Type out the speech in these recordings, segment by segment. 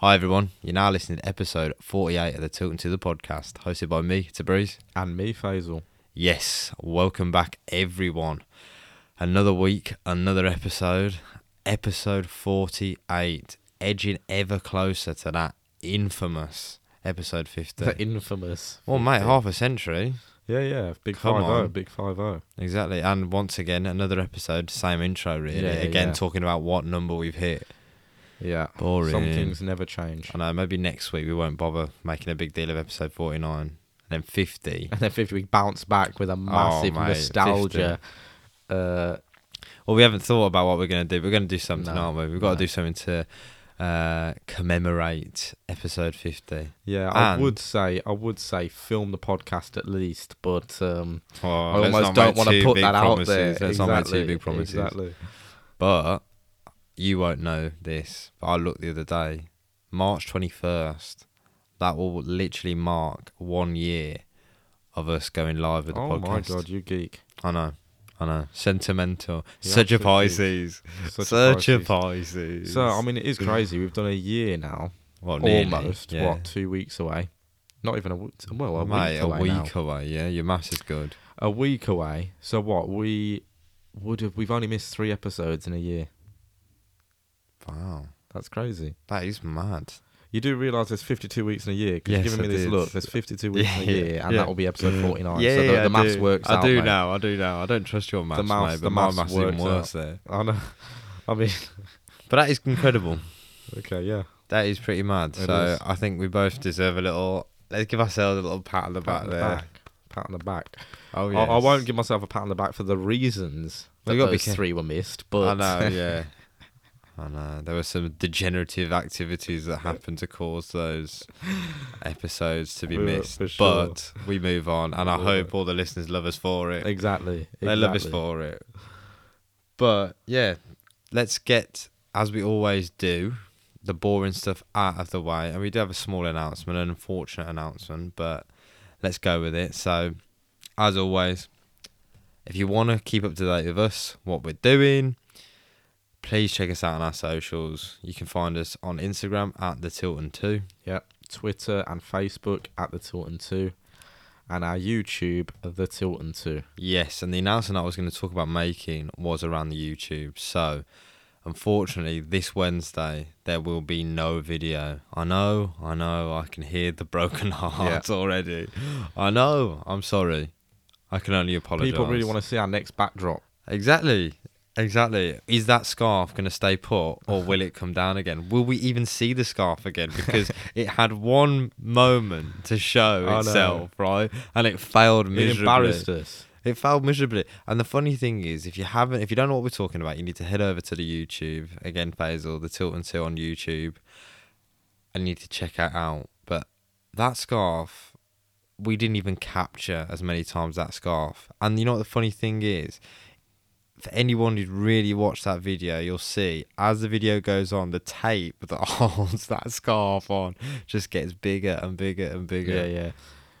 Hi everyone, you're now listening to episode 48 of the Tilton Two the podcast, hosted by me, Tabriz. And me, Faisal. Yes, welcome back everyone. Another week, another episode, episode 48, edging ever closer to that infamous episode 50. The infamous. well, mate, half a century. Yeah, yeah. Big Come 5 0. on. Big 5 0. Exactly. And once again, another episode, same intro really. Yeah, again, yeah. talking about what number we've hit. Yeah. Boring. Some things never change. I know, maybe next week we won't bother making a big deal of episode 49. And then 50. And then 50, we bounce back with a massive Oh, mate, nostalgia. Uh, Well, we haven't thought about what we're going to do. We're going to do something, No, aren't we? We've got no. to do something to uh, commemorate episode 50. yeah, I And- would say, I would say film the podcast at least, but um, Oh, I almost don't want to put that out there. Let's not make exactly. too big promises. Exactly. But you won't know this. But I looked the other day. March 21st. That will literally mark one year of us going live with the Oh podcast. Oh my god, you geek. I know. I know. Sentimental. You Such a. Pisces. Such, Such a Pisces. Pisces. So, I mean, it is crazy. We've done a year now. Almost. Yeah. What, two weeks away? Not even a week. Well, a Mate, week a away. week now. away. Yeah, your maths is good. a week away. So what? We would have. We've only missed three episodes in a year. Wow, That's crazy. that is mad. You do realise there's 52 weeks in a year because Yes, you're giving I me this did. look. There's 52 weeks in a Yeah, year, and yeah. that will be episode 49. yeah, so the, yeah, the maths works I out. do mate. now. I do now. I don't trust your maths, maths- mate, the but my maths maths is even works worse there. I know. I mean, But that is incredible. okay, yeah. That is pretty mad. It so is. I think we both deserve a little. Let's give ourselves a little pat on the Pat back on the there. back. Pat on the back. Oh I, yeah. I won't give myself a pat on the back for the reasons Well, that you gotta be those three were missed. But I know. Yeah. I know. Uh, there were some degenerative activities that happened to cause those episodes to be missed. sure. But we move on, and I hope all the listeners love us for it. exactly. They love us for it. But yeah, let's get as we always do the boring stuff out of the way, and we do have a small announcement, an unfortunate announcement, but let's go with it. So, as always, if you want to keep up to date with us, what we're doing, please check us out on our socials. You can find us on Instagram at the Tilton Two. Twitter and Facebook at the Tilton 2 and our YouTube the Tilton 2. Yes, and the announcement I was going to talk about making was around the YouTube. So, unfortunately, this Wednesday there will be no video. I know, I know, I can hear the broken hearts already. I know, I'm sorry. I can only apologise. People really want to see our next backdrop. Exactly. Exactly. Is that scarf going to stay put or will it come down again? Will we even see the scarf again? Because it had one moment to show itself, right? And it failed It miserably. embarrassed us. It failed miserably. And the funny thing is, if you haven't, if you don't know what we're talking about, you need to head over to the YouTube again, Faisal, the Tilt and Till on YouTube, and you need to check it out. But that scarf, we didn't even capture as many times that scarf. And you know what the funny thing is? For anyone who's really watched that video, you'll see as the video goes on, the tape that holds that scarf on just gets bigger and bigger and bigger. Yeah, yeah.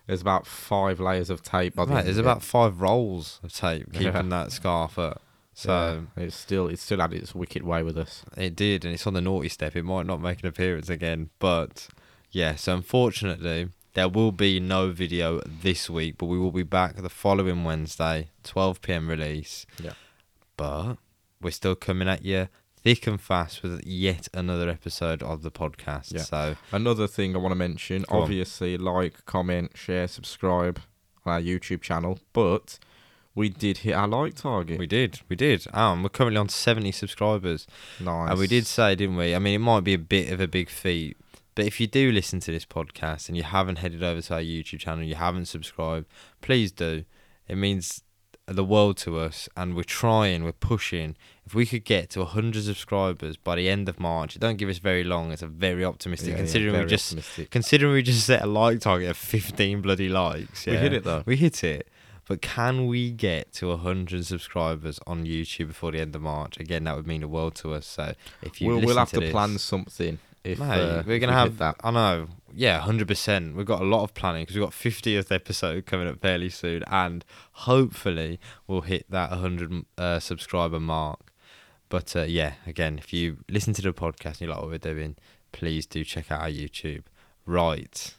There's about five layers of tape. Right, there's about five rolls of tape Yeah. keeping that scarf up. So Yeah, it's still it's still had its wicked way with us. it did, and it's on the naughty step. It might not make an appearance again, but yeah. So unfortunately, there will be no video this week, but we will be back the following Wednesday, 12 p.m. release. Yeah. But we're still coming at you thick and fast with yet another episode of the podcast. Yeah. So Another thing I want to mention, Go on. obviously, like, comment, share, subscribe on our YouTube channel. But we did hit our like target. we did, we did. Um, we're currently on 70 subscribers. nice. And we did say, didn't we? I mean, it might be a bit of a big feat, but if you do listen to this podcast and you haven't headed over to our YouTube channel, you haven't subscribed, please do. It means the world to us, and we're trying, we're pushing. If we could get to 100 subscribers by the end of March, it don't give us very long. It's a very optimistic, Yeah, yeah, considering we just optimistic. considering we just set a like target of 15 bloody likes. We hit it though. We hit it. But can we get to 100 subscribers on YouTube before the end of March? Again, that would mean the world to us. So if you We'll, we'll have to, to this, plan something. If Mate, uh, we're gonna we have that. I know, yeah, hundred percent. We've got a lot of planning because we've got fiftieth episode coming up fairly soon, and hopefully we'll hit that hundred uh, subscriber mark. But uh, yeah, again, if you listen to the podcast and you like what we're doing, please do check out our YouTube. Right.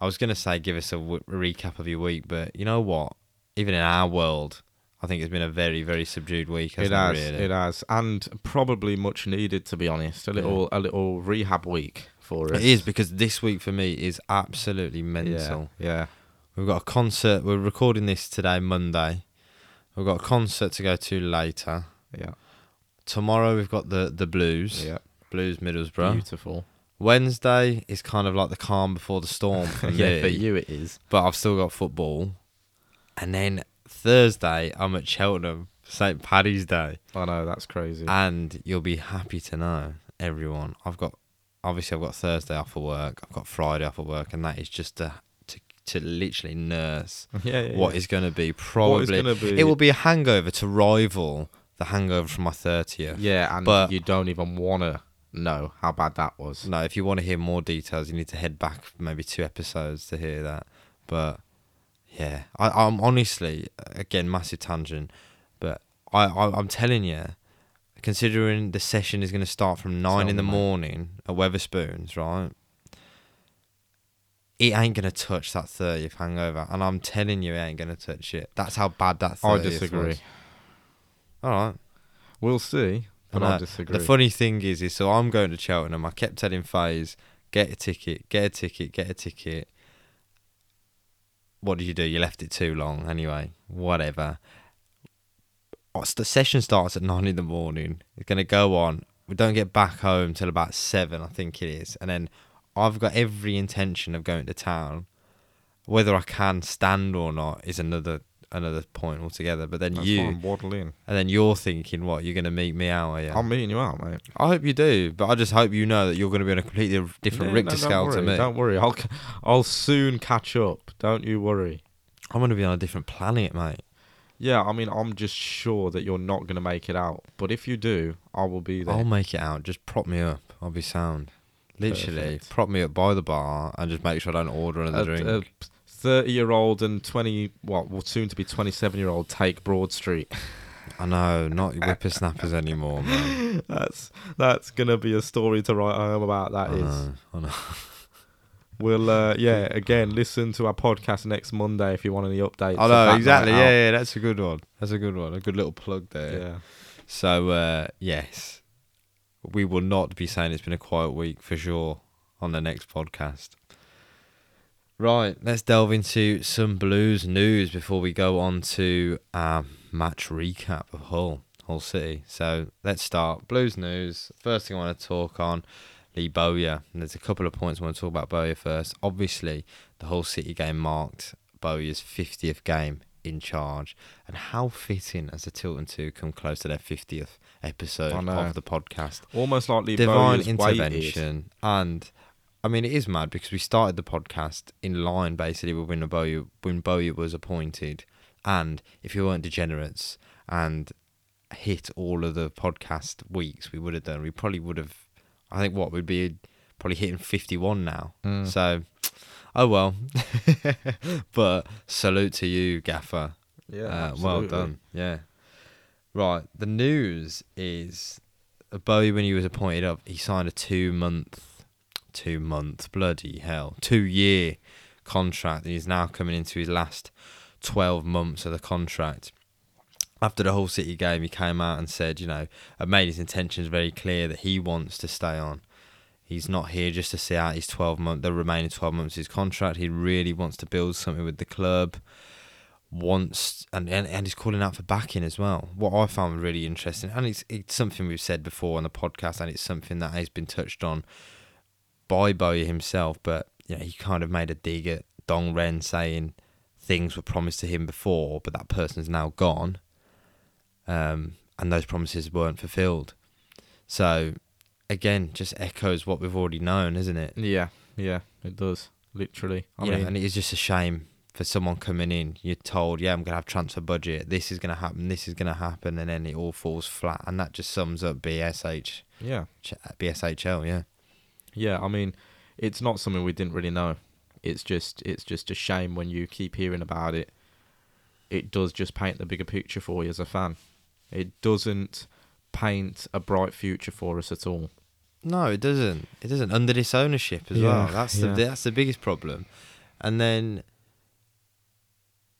I was going to say give us a w- recap of your week, but you know what? Even in our world, I think it's been a very, very subdued week. It Hasn't has, it, really? it has, and probably much needed to be honest. A little, a little rehab week for us. It is because this week for me is absolutely Yeah, mental. yeah. We've got a concert. We're recording this today, Monday. We've got a concert to go to later. Yeah, Tomorrow we've got the the blues, yeah, blues Middlesbrough. beautiful. Wednesday is kind of like the calm before the storm for yeah, me. for you it is. but I've still got football. And then Thursday I'm at Cheltenham, St Paddy's Day, I know that's crazy. and you'll be happy to know, everyone. I've got obviously I've got Thursday off of work. I've got Friday off of work, and that is just to to, to literally nurse yeah, yeah, what yeah. is going to be probably. be? It will be a hangover to rival the hangover from my thirtieth. Yeah, and but- you don't even wanna know how bad that was. No, if you want to hear more details, you need to head back maybe two episodes to hear that. But yeah, I, I'm honestly again massive tangent, but I, I I'm telling you, considering the session is going to start from nine in the morning at Wetherspoons, right? It ain't gonna touch that thirtieth hangover, and I'm telling you, it ain't gonna touch it. That's how bad that. 30th I disagree. Was. All right. We'll see, but I uh, disagree. The funny thing is, is so I'm going to Cheltenham. I kept telling Faze, get a ticket, get a ticket, get a ticket. What did you do? You left it too long. Anyway, whatever. The session starts at nine in the morning. It's going to go on. We don't get back home till about seven, I think it is. And then I've got every intention of going to town. Whether I can stand or not is another another point altogether. But then That's you, fine, waddle in. and then you're thinking, what? You're going to meet me out, are you? I'm meeting you out, mate. I hope you do, but I just hope you know that you're going to be on a completely different Yeah, Richter no, scale to me. Don't worry, I'll I'll soon catch up. Don't you worry. I'm going to be on a different planet, mate. Yeah, I mean, I'm just sure that you're not gonna make it out. But if you do, I will be there. I'll make it out. Just prop me up. I'll be sound. Literally, Perfect. prop me up by the bar and just make sure I don't order another a, drink. a thirty-year-old and twenty, what, well, soon to be twenty-seven-year-old take Broad Street. I know, not whippersnappers anymore, man. that's that's gonna be a story to write home about. That I is. know, I know. We'll, uh, yeah, again, listen to our podcast next Monday if you want any updates. I know exactly. Yeah, yeah, that's a good one. That's a good one. A good little plug there. yeah. So uh, yes, we will not be saying it's been a quiet week for sure on the next podcast. Right, let's delve into some Blues news before we go on to our match recap of Hull, Hull City. So let's start Blues news. First thing I want to talk on Lee Bowyer. And there's a couple of points I want to talk about Bowyer first. Obviously, the Hull City game marked Bowyer's 50th game in charge, and how fitting as the Tilton Two come close to their 50th episode of the podcast? Almost like Lee divine Bowyer's intervention. And I mean it is mad because we started the podcast in line basically with when Bowyer when Bowyer was appointed. And if you weren't degenerates and hit all of the podcast weeks we would have done. We probably would have I think what we'd be probably hitting 51 now Mm. so oh well but salute to you gaffer Yeah, uh, well done. Yeah. Right. The news is uh, Bowyer, when he was appointed up, he signed a two month, two month, bloody hell, two year contract, and he's now coming into his last 12 months of the contract. After the Hull City game, he came out and said, you know, and made his intentions very clear that he wants to stay on. He's not here just to see out his 12 month, the remaining 12 months of his contract. He really wants to build something with the club wants and, and and he's calling out for backing as well. What I found really interesting, and it's it's something we've said before on the podcast, and it's something that has been touched on by Bowyer himself. But you know, he kind of made a dig at Dong Ren, saying things were promised to him before, but that person's now gone, um, and those promises weren't fulfilled. So again, just echoes what we've already known, isn't it? Yeah, yeah, it does. Literally. I know, mean, and it is just a shame for someone coming in. You're told, yeah, I'm gonna have transfer budget. This is gonna happen. This is gonna happen, and then it all falls flat. And that just sums up BSH, yeah, BSHL. Yeah, yeah. I mean, it's not something we didn't really know. It's just, it's just a shame when you keep hearing about it. It does just paint the bigger picture for you as a fan. It doesn't paint a bright future for us at all. No, it doesn't. It doesn't under this ownership as Yeah, well. That's the yeah. that's the biggest problem. And then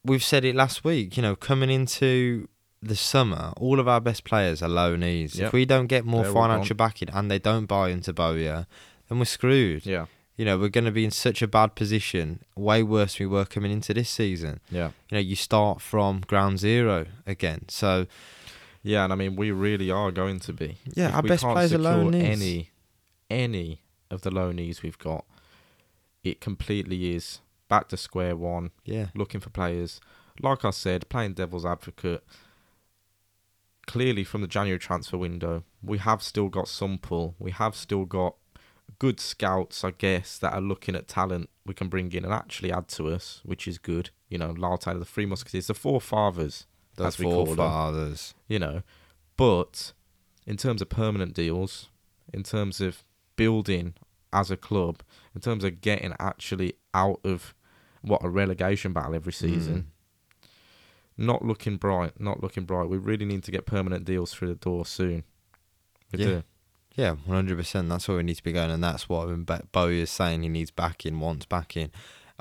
we've said it last week. You know, coming into the summer, all of our best players are loanees. Yep. If we don't get more They're financial backing and they don't buy into Bowyer, then we're screwed. Yeah, You know, we're going to be in such a bad position, way worse than we were coming into this season. yeah, You know, you start from ground zero again. So yeah. And I mean, we really are going to be. Yeah, If our we best can't players are loanees. Any, any of the loanees we've got, it completely is back to square one. yeah, looking for players. Like I said, playing devil's advocate. Clearly, from the January transfer window, we have still got some pull. We have still got good scouts, I guess, that are looking at talent we can bring in and actually add to us, which is good. You know, Lyle Taylor, the Three Musketeers, the Four Fathers, the as we call them. forefathers. You know, but in terms of permanent deals, in terms of building as a club, in terms of getting actually out of what a relegation battle every season, not looking bright. Not looking bright. We really need to get permanent deals through the door soon. We Yeah. do. Yeah, one hundred percent. That's where we need to be going, and that's what when Bo- Bowyer's saying he needs backing, wants backing.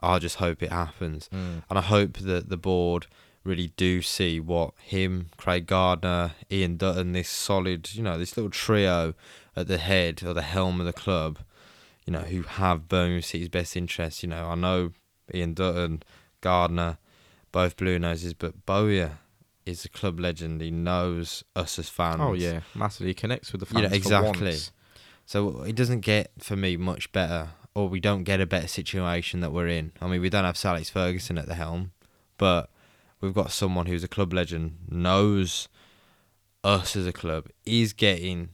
I just hope it happens, Mm. and I hope that the board really do see what him, Craig Gardner, Ian Dutton, this solid, you know, this little trio at the head or the helm of the club, you know, who have Birmingham City's best interests. You know, I know Ian Dutton, Gardner, both Blue Noses, but Bowyer is a club legend. He knows us as fans. Oh yeah, massively. He connects with the You know, fans. for exactly. So it doesn't get for me much better, or we don't get a better situation that we're in. I mean, we don't have Sir Alex Ferguson at the helm, but we've got someone who's a club legend, knows us as a club, is getting,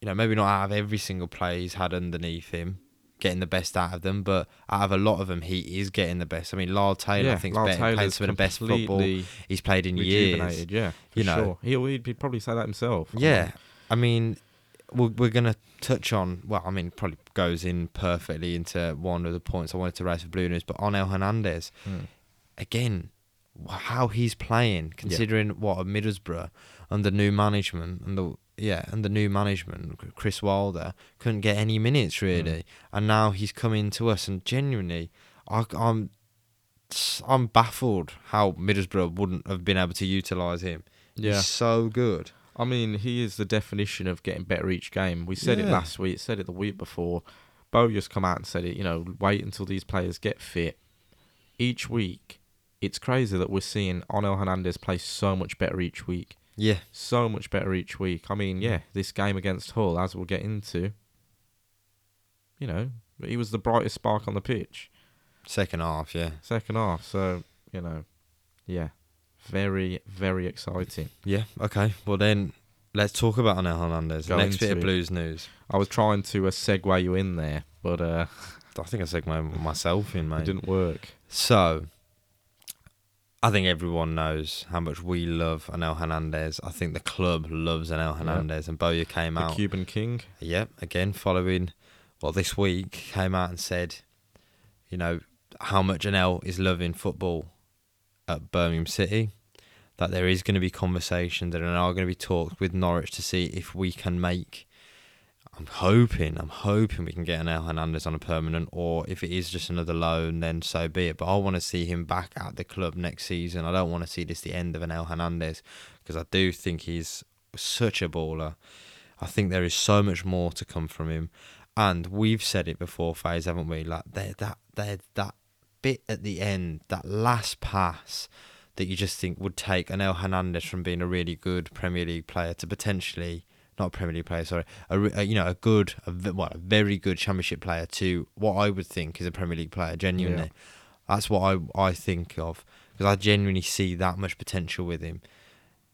you know, maybe not out of every single player he's had underneath him, getting the best out of them, but out of a lot of them, he is getting the best. I mean, Lyle Taylor, yeah, I think, Lyle played some of the best football he's played in years. Yeah, for you know. sure. He'll, he'd, probably say that himself. Yeah, I mean, we're, we're gonna touch on. Well, I mean, probably goes in perfectly into one of the points I wanted to raise for Blue News, but Onel Hernandez Mm. again, how he's playing, considering what a Middlesbrough under new management and the yeah under new management, Chris Wilder couldn't get any minutes mm. really, and now he's coming to us and genuinely, I, I'm. I'm baffled how Middlesbrough wouldn't have been able to utilise him. Yeah. He's so good. I mean, he is the definition of getting better each game. We said it last week, said it the week before. Bo just come out and said it, you know, wait until these players get fit. Each week, it's crazy that we're seeing Onel Hernandez play so much better each week. Yeah, So much better each week. I mean, yeah, this game against Hull, as we'll get into, you know, he was the brightest spark on the pitch. second half. Yeah. Second half, so, you know, yeah, very, very exciting. Yeah. Okay. Well then, let's talk about Onel Hernandez. Go Next bit of. Blues news. I was trying to uh, segue you in there, but uh, I think I my myself in, man. it didn't work. So, I think everyone knows how much we love Onel Hernandez. I think the club loves Onel Hernandez, and Bowyer came The out. Cuban King. Yep. Again, following well this week, came out and said, you know, how much Onel is loving football at Birmingham City. That there is going to be conversations and there are going to be talks with Norwich to see if we can make. I'm hoping, I'm hoping we can get Onel Hernandez on a permanent, or if it is just another loan, then so be it. But I want to see him back at the club next season. I don't want to see this the end of Onel Hernandez because I do think he's such a baller. I think there is so much more to come from him, and we've said it before, Faze, haven't we? Like there, that, there, that bit at the end, that last pass that you just think would take Onel Hernandez from being a really good Premier League player to potentially not a Premier League player, sorry, a, a you know a good, a, what, a very good Championship player to what I would think is a Premier League player. Genuinely, Yeah. that's what I I think of because I genuinely see that much potential with him.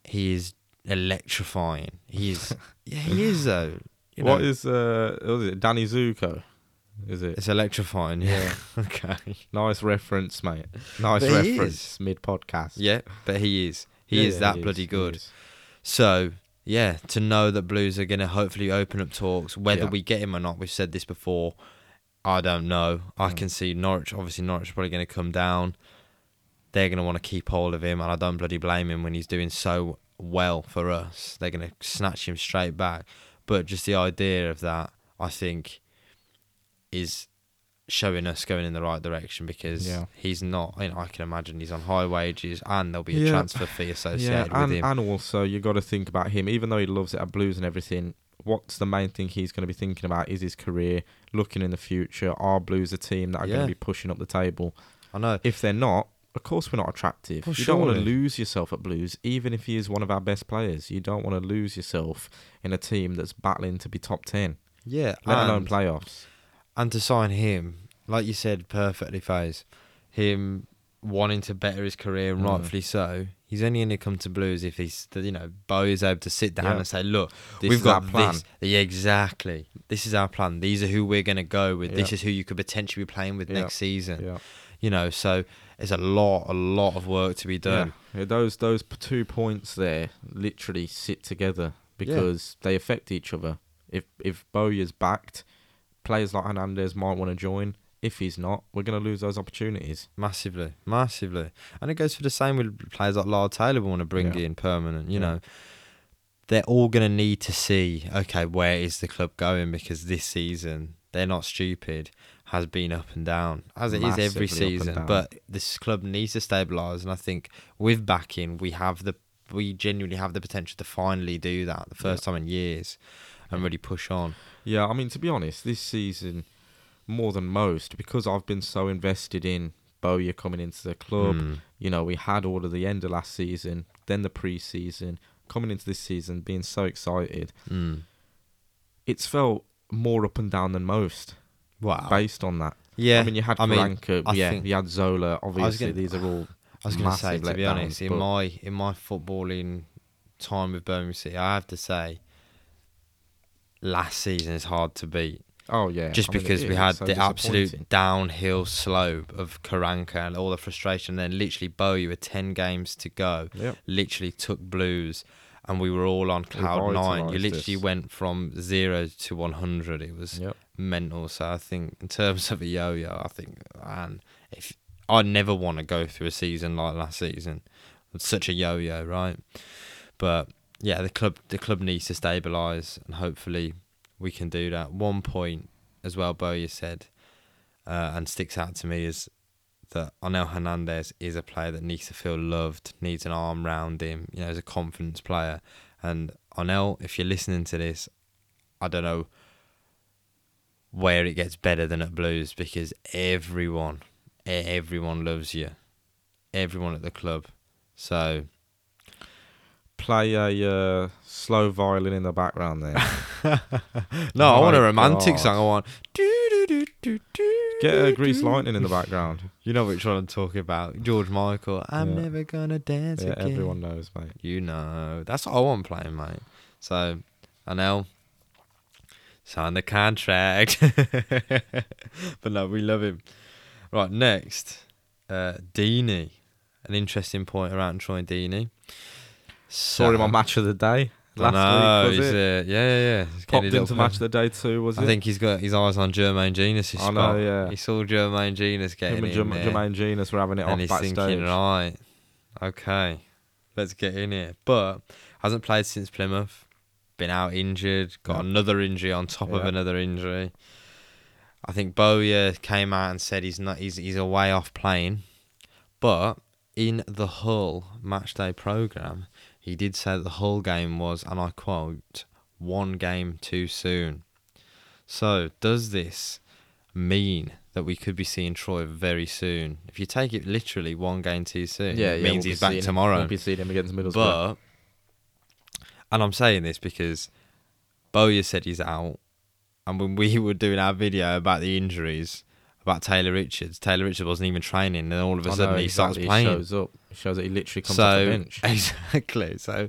He is electrifying. He is, yeah, he is though. You What know, is uh? what is it Danny Zuko? Is it? It's electrifying. Yeah. okay. Nice reference, mate. Nice But reference mid podcast. Yeah, but he is. He is that bloody good. So yeah, to know that Blues are going to hopefully open up talks, whether Yeah. we get him or not, we've said this before. I don't know. I Mm. can see Norwich. Obviously, Norwich is probably going to come down. They're going to want to keep hold of him, and I don't bloody blame him when he's doing so well for us. They're going to snatch him straight back. But just the idea of that, I think is showing us going in the right direction because Yeah. he's not. You know, I can imagine he's on high wages and there'll be a Yeah. transfer fee Yeah, associated and, with him. and also you got to think about him. Even though he loves it at Blues and everything, what's the main thing he's going to be thinking about is his career, looking in the future. Are Blues a team that are going to be pushing up the table? I know. If they're not, of course we're not attractive. Well, you don't want to lose yourself at Blues, even if he is one of our best players. You don't want to lose yourself in a team that's battling to be top ten, Yeah, let alone playoffs. And to sign him, like you said, perfectly phase, him wanting to better his career, and Mm. rightfully so. He's only going to come to Blues if he's, you know, Bo is able to sit down Yeah. and say, "Look, This we've got our plan. this. Yeah, exactly. This is our plan. These are who we're going to go with. This is who you could potentially be playing with Yeah. next season. Yeah. You know, so there's a lot, a lot of work to be done. Yeah. Yeah, those those two points there literally sit together because they affect each other. If if Bowyer's backed, players like Hernandez might want to join. If he's not, we're going to lose those opportunities. Massively, massively. And it goes for the same with players like Lyle Taylor we want to bring Yeah. in permanent, you Yeah. know. They're all going to need to see, okay, where is the club going? Because this season, they're not stupid, has been up and down, as it is every Massively up and season. But this club needs to stabilise. And I think with backing, we have the, we genuinely have the potential to finally do that the first time in years and really push on. Yeah, I mean to be honest, this season more than most because I've been so invested in Bowyer coming into the club. Mm. You know, we had all of the end of last season, then the pre-season, coming into this season, being so excited. Mm. It's felt more up and down than most Wow. based on that. Yeah. I mean, you had I mean, yeah, you had Zola. Obviously, gonna- these are all. I was going to say, to be honest, in my in my footballing time with Birmingham City, I have to say, last season is hard to beat. Oh yeah, just I mean, because we had so the absolute downhill slope of Karanka and all the frustration. Then literally, Bo, you were ten games to go. Yep. Literally took blues, and we were all on cloud nine. You literally us. went from zero to one hundred. It was Yep. mental. So I think in terms of a yo-yo, I think and if I never want to go through a season like last season, it's such a yo-yo, right? But yeah, the club the club needs to stabilise, and hopefully we can do that. One point as well, Bowyer said, uh, and sticks out to me is that Onel Hernandez is a player that needs to feel loved, needs an arm round him, you know, as a confidence player. And Onel, if you're listening to this, I don't know where it gets better than at Blues because everyone, everyone loves you, everyone at the club. So Play a uh, slow violin in the background there. no, I want a romantic God. song. I want do do do do Get a Grease Lightning in the background. You know which one I'm talking about? George Michael. I'm Yeah. never gonna dance Yeah, again. everyone knows, mate. You know, that's what I want playing, mate. So, I know. Sign the contract. but no, we love him. Right, next, uh, Deeney. An interesting point around Troy Deeney. Saw him on Match of the Day last know, week. Was he's, it? uh, yeah, yeah, yeah. He's Popped a into little Match of the Day too. Was I it? I think he's got his eyes on Jermaine Jenas. I know, yeah. He saw Jermaine Jenas getting Him and in Jerm- there. Jermaine Jenas were having it and off he's backstage. thinking, right, okay, let's get in here. But hasn't played since Plymouth. Been out injured. Got another injury on top of Yeah. another injury. I think Bowyer came out and said he's not. He's he's a way off playing, but in the Hull match day program, he did say that the Hull game was, and I quote, one game too soon. So does this mean that we could be seeing Troy very soon? If you take it literally, one game too soon, Yeah, yeah, means we'll he's back tomorrow. We'll be seeing him against Middlesbrough. But, and I'm saying this because Bowyer said he's out, and when we were doing our video about the injuries about Taylor Richards, Taylor Richards wasn't even training, and all of a sudden know, he starts playing. He shows up. He shows that he literally comes off the so bench. exactly. So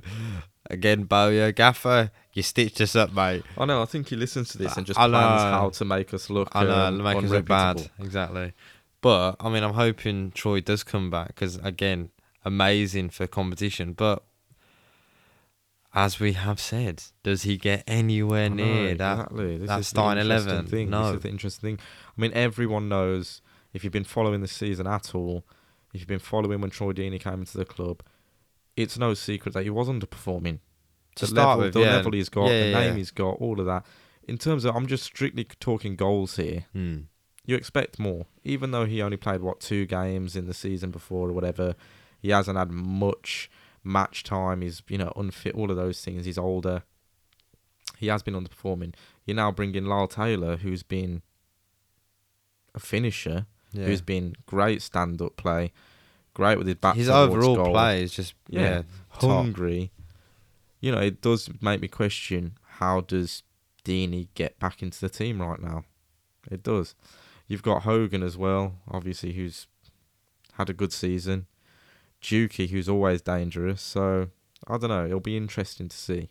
again, Bowyer, Gaffer, you stitched us up, mate. I know. I think he listens to this and just I plans know. how to make us look. I know, um, make us look bad. Exactly. But I mean, I'm hoping Troy does come back because again, amazing for competition. But as we have said, does he get anywhere I know, near that? exactly. This that is the starting interesting 11? Thing. No. This is the interesting thing. I mean, everyone knows if you've been following the season at all, if you've been following when Troy Deeney came into the club, it's no secret that he was underperforming. To the start level, with, the yeah. level he's got, Yeah, the yeah, name he's got, all of that. in terms of, I'm just strictly talking goals here. Hmm. You expect more, even though he only played what two games in the season before or whatever. He hasn't had much match time. He's you know unfit. All of those things. He's older. He has been underperforming. You now bring in Lyle Taylor, who's been a finisher, Yeah. who's been great stand-up play, great with his back. His overall goal, play is just Yeah. yeah, top. hungry. You know, it does make me question how does Deeney get back into the team right now? It does. You've got Hogan as well, obviously, who's had a good season. Juki, who's always dangerous. So I don't know. It'll be interesting to see.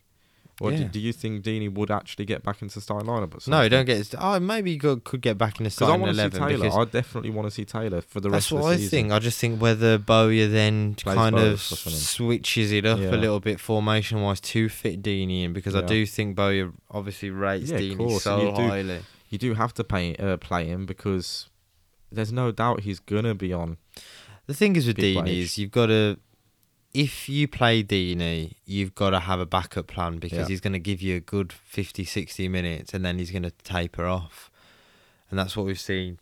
Do, Yeah. do you think Deeney would actually get back into the starting lineup? At No, don't get. Oh, maybe he could, could get back in the Because I starting want to see eleven. Taylor. because I definitely want to see Taylor for the that's rest of what the I season. think. I just think whether Bowyer then Plays kind of switches it up Yeah. a little bit formation wise to fit Deeney in because I do think Bowyer obviously rates Yeah, Deeney so you do- highly. You do have to pay, uh, play him because there's no doubt he's gonna be on. The thing is with Deeney is you've got to, if you play Deeney, you've got to have a backup plan because Yeah. he's going to give you a good 50, 60 minutes and then he's going to taper off. And that's what we've seen.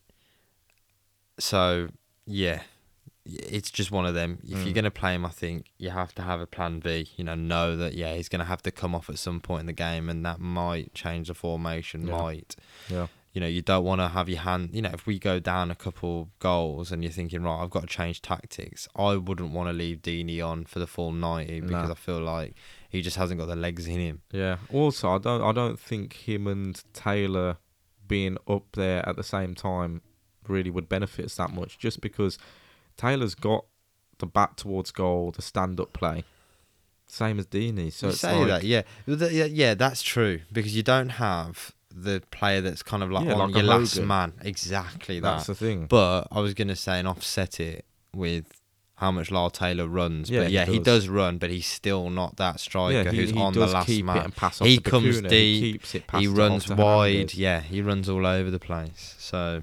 So, yeah, it's just one of them. If you're Mm. going to play him, I think you have to have a plan B. You know, know that, yeah, he's going to have to come off at some point in the game and that might change the formation, Yeah. might Yeah. You know, you don't want to have your hand. You know, if we go down a couple goals and you're thinking, right, I've got to change tactics, I wouldn't want to leave Deeney on for the full ninety because No. I feel like he just hasn't got the legs in him. Yeah. Also, I don't I don't think him and Taylor being up there at the same time really would benefit us that much. Just because Taylor's got the back towards goal, the stand up play, same as Deeney. So you it's say like, that, yeah. Yeah, yeah, that's true because you don't have the player that's kind of like Yeah, on like your last Hogan. man, exactly that. that's the thing. But I was gonna say and offset it with how much Lyle Taylor runs. Yeah, but he yeah, he does. does run, but he's still not that striker yeah, he, who's he on the last man. it and pass off He comes deep, He keeps it. he runs wide. Yeah, he runs all over the place. So,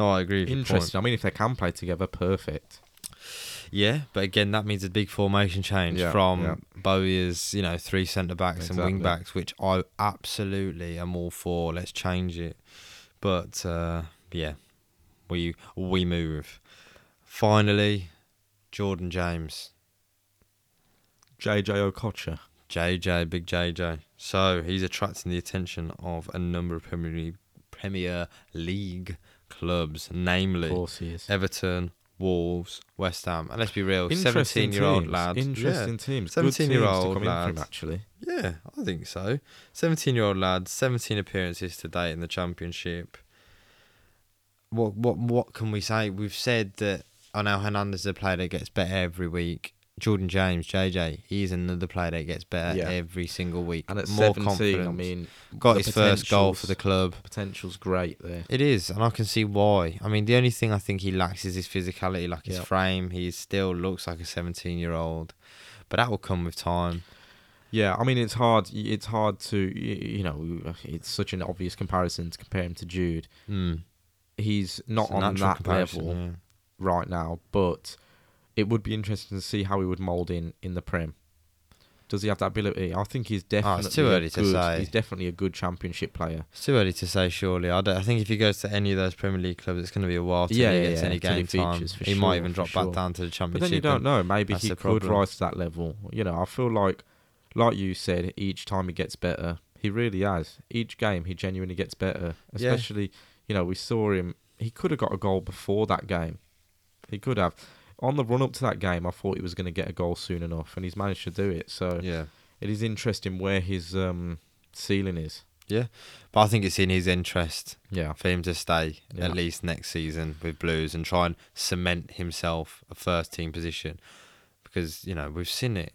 no, I agree. With your point. Interesting. I mean, if they can play together, perfect. Yeah, but again, that means a big formation change Yeah, from yeah. Bowyer's, you know, three centre backs and wing backs, which I absolutely am all for. Let's change it. But uh, yeah, we we move. Finally, Jordan James, JJ Okocha. JJ, big JJ. So he's attracting the attention of a number of Premier League, Premier League clubs, namely course he is. Everton, Wolves, West Ham, and let's be real, seventeen-year-old teams, lad, Interesting teams. Teams 17-year-old come in lads. actually. Yeah, I think so. Seventeen-year-old lad, seventeen appearances to date in the Championship. What what what can we say? We've said that I know Hernandez is a player that gets better every week. Jordan James, JJ, he's another player that gets better Yeah. every single week. And at More 17, confidence. I mean, got his first goal for the club. potential's great there. It is, and I can see why. I mean, the only thing I think he lacks is his physicality, like his Yeah. frame. He still looks like a 17 year old, but that will come with time. Yeah, I mean it's hard. It's hard to you know. It's such an obvious comparison to compare him to Jude. Mm. He's not It's on that level yeah. right now, but it would be interesting to see how he would mould in in the Prem. Does he have that ability? I think he's ah, definitely Oh, too early to say. He's definitely a good championship player. It's too early to say, surely. I, don't, I think if he goes to any of those Premier League clubs, it's going to be a while till Yeah, he yeah, gets yeah, any till he game time. features, he might even drop sure. back down to the Championship. But then you don't know. Maybe he could problem. rise to that level. You know, I feel like, like you said, each time he gets better, he really has. Each game, he genuinely gets better. Yeah. Especially, you know, we saw him. He could have got a goal before that game. He could have. On the run up to that game, I thought he was going to get a goal soon enough, and he's managed to do it. So Yeah. it is interesting where his um, ceiling is. Yeah, but I think it's in his interest Yeah. for him to stay Yeah. at least next season with Blues and try and cement himself a first team position. Because, you know, we've seen it.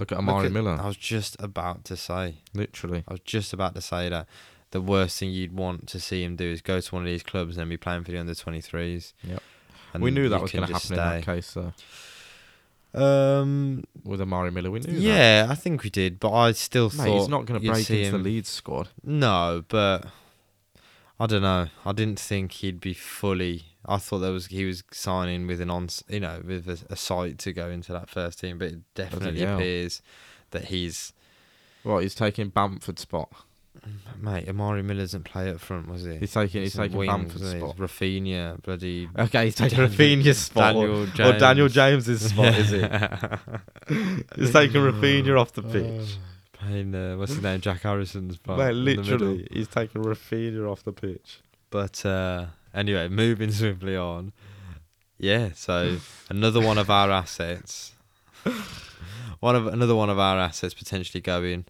Look at Look Amari at- Miller. I was just about to say. literally. I was just about to say that the worst thing you'd want to see him do is go to one of these clubs and then be playing for the under 23s. Yep. We knew that was going to happen in that case, though. Um, With Amari Miller, we knew that. yeah, I think we did, but I still Mate, thought he's not going to break into the Leeds squad. No, but I don't know. I didn't think he'd be fully. I thought there was he was signing with an on, you know, with a, a site to go into that first team, but it definitely appears that he's Well, he's taking Bamford's spot. Mate, Amari Miller doesn't play up front, was he? He's taking he's taking Bamford's spot. Rafinha, bloody. Okay, he's taking Rafinha's spot. or- Daniel or, James. Daniel James's spot, is it? He's taking Rafinha off the pitch. Playing, uh, what's his name? Jack Harrison's spot. Mate, in the middle. literally, he's taking Rafinha off the pitch. But uh, anyway, moving swiftly on. Yeah, so another one of our assets. One of another one of our assets potentially going.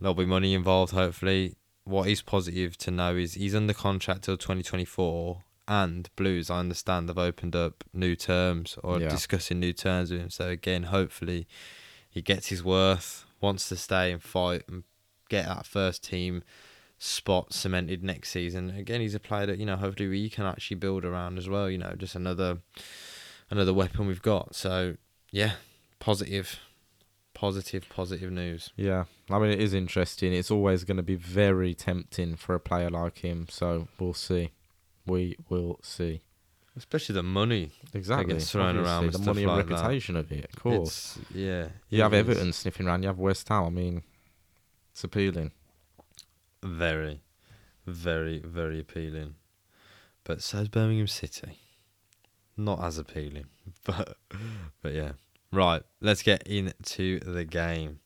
There'll be money involved, hopefully. What is positive to know is he's under contract till 2024, and Blues, I understand, have opened up new terms or Yeah. discussing new terms with him. So again, hopefully, he gets his worth, wants to stay and fight and get that first team spot cemented next season. Again, he's a player that you know hopefully we can actually build around as well. You know, just another another weapon we've got. So yeah, positive, positive, positive news. Yeah, I mean it is interesting. It's always going to be very tempting for a player like him. So we'll see. We will see. Especially the money. Exactly. gets thrown Obviously, around the money and like that. reputation of it, of course. It's, yeah, you have is Everton sniffing around. You have West Ham. I mean, it's appealing. Very, very, very appealing. But so's Birmingham City. Not as appealing, but but yeah. Right, let's get into the game.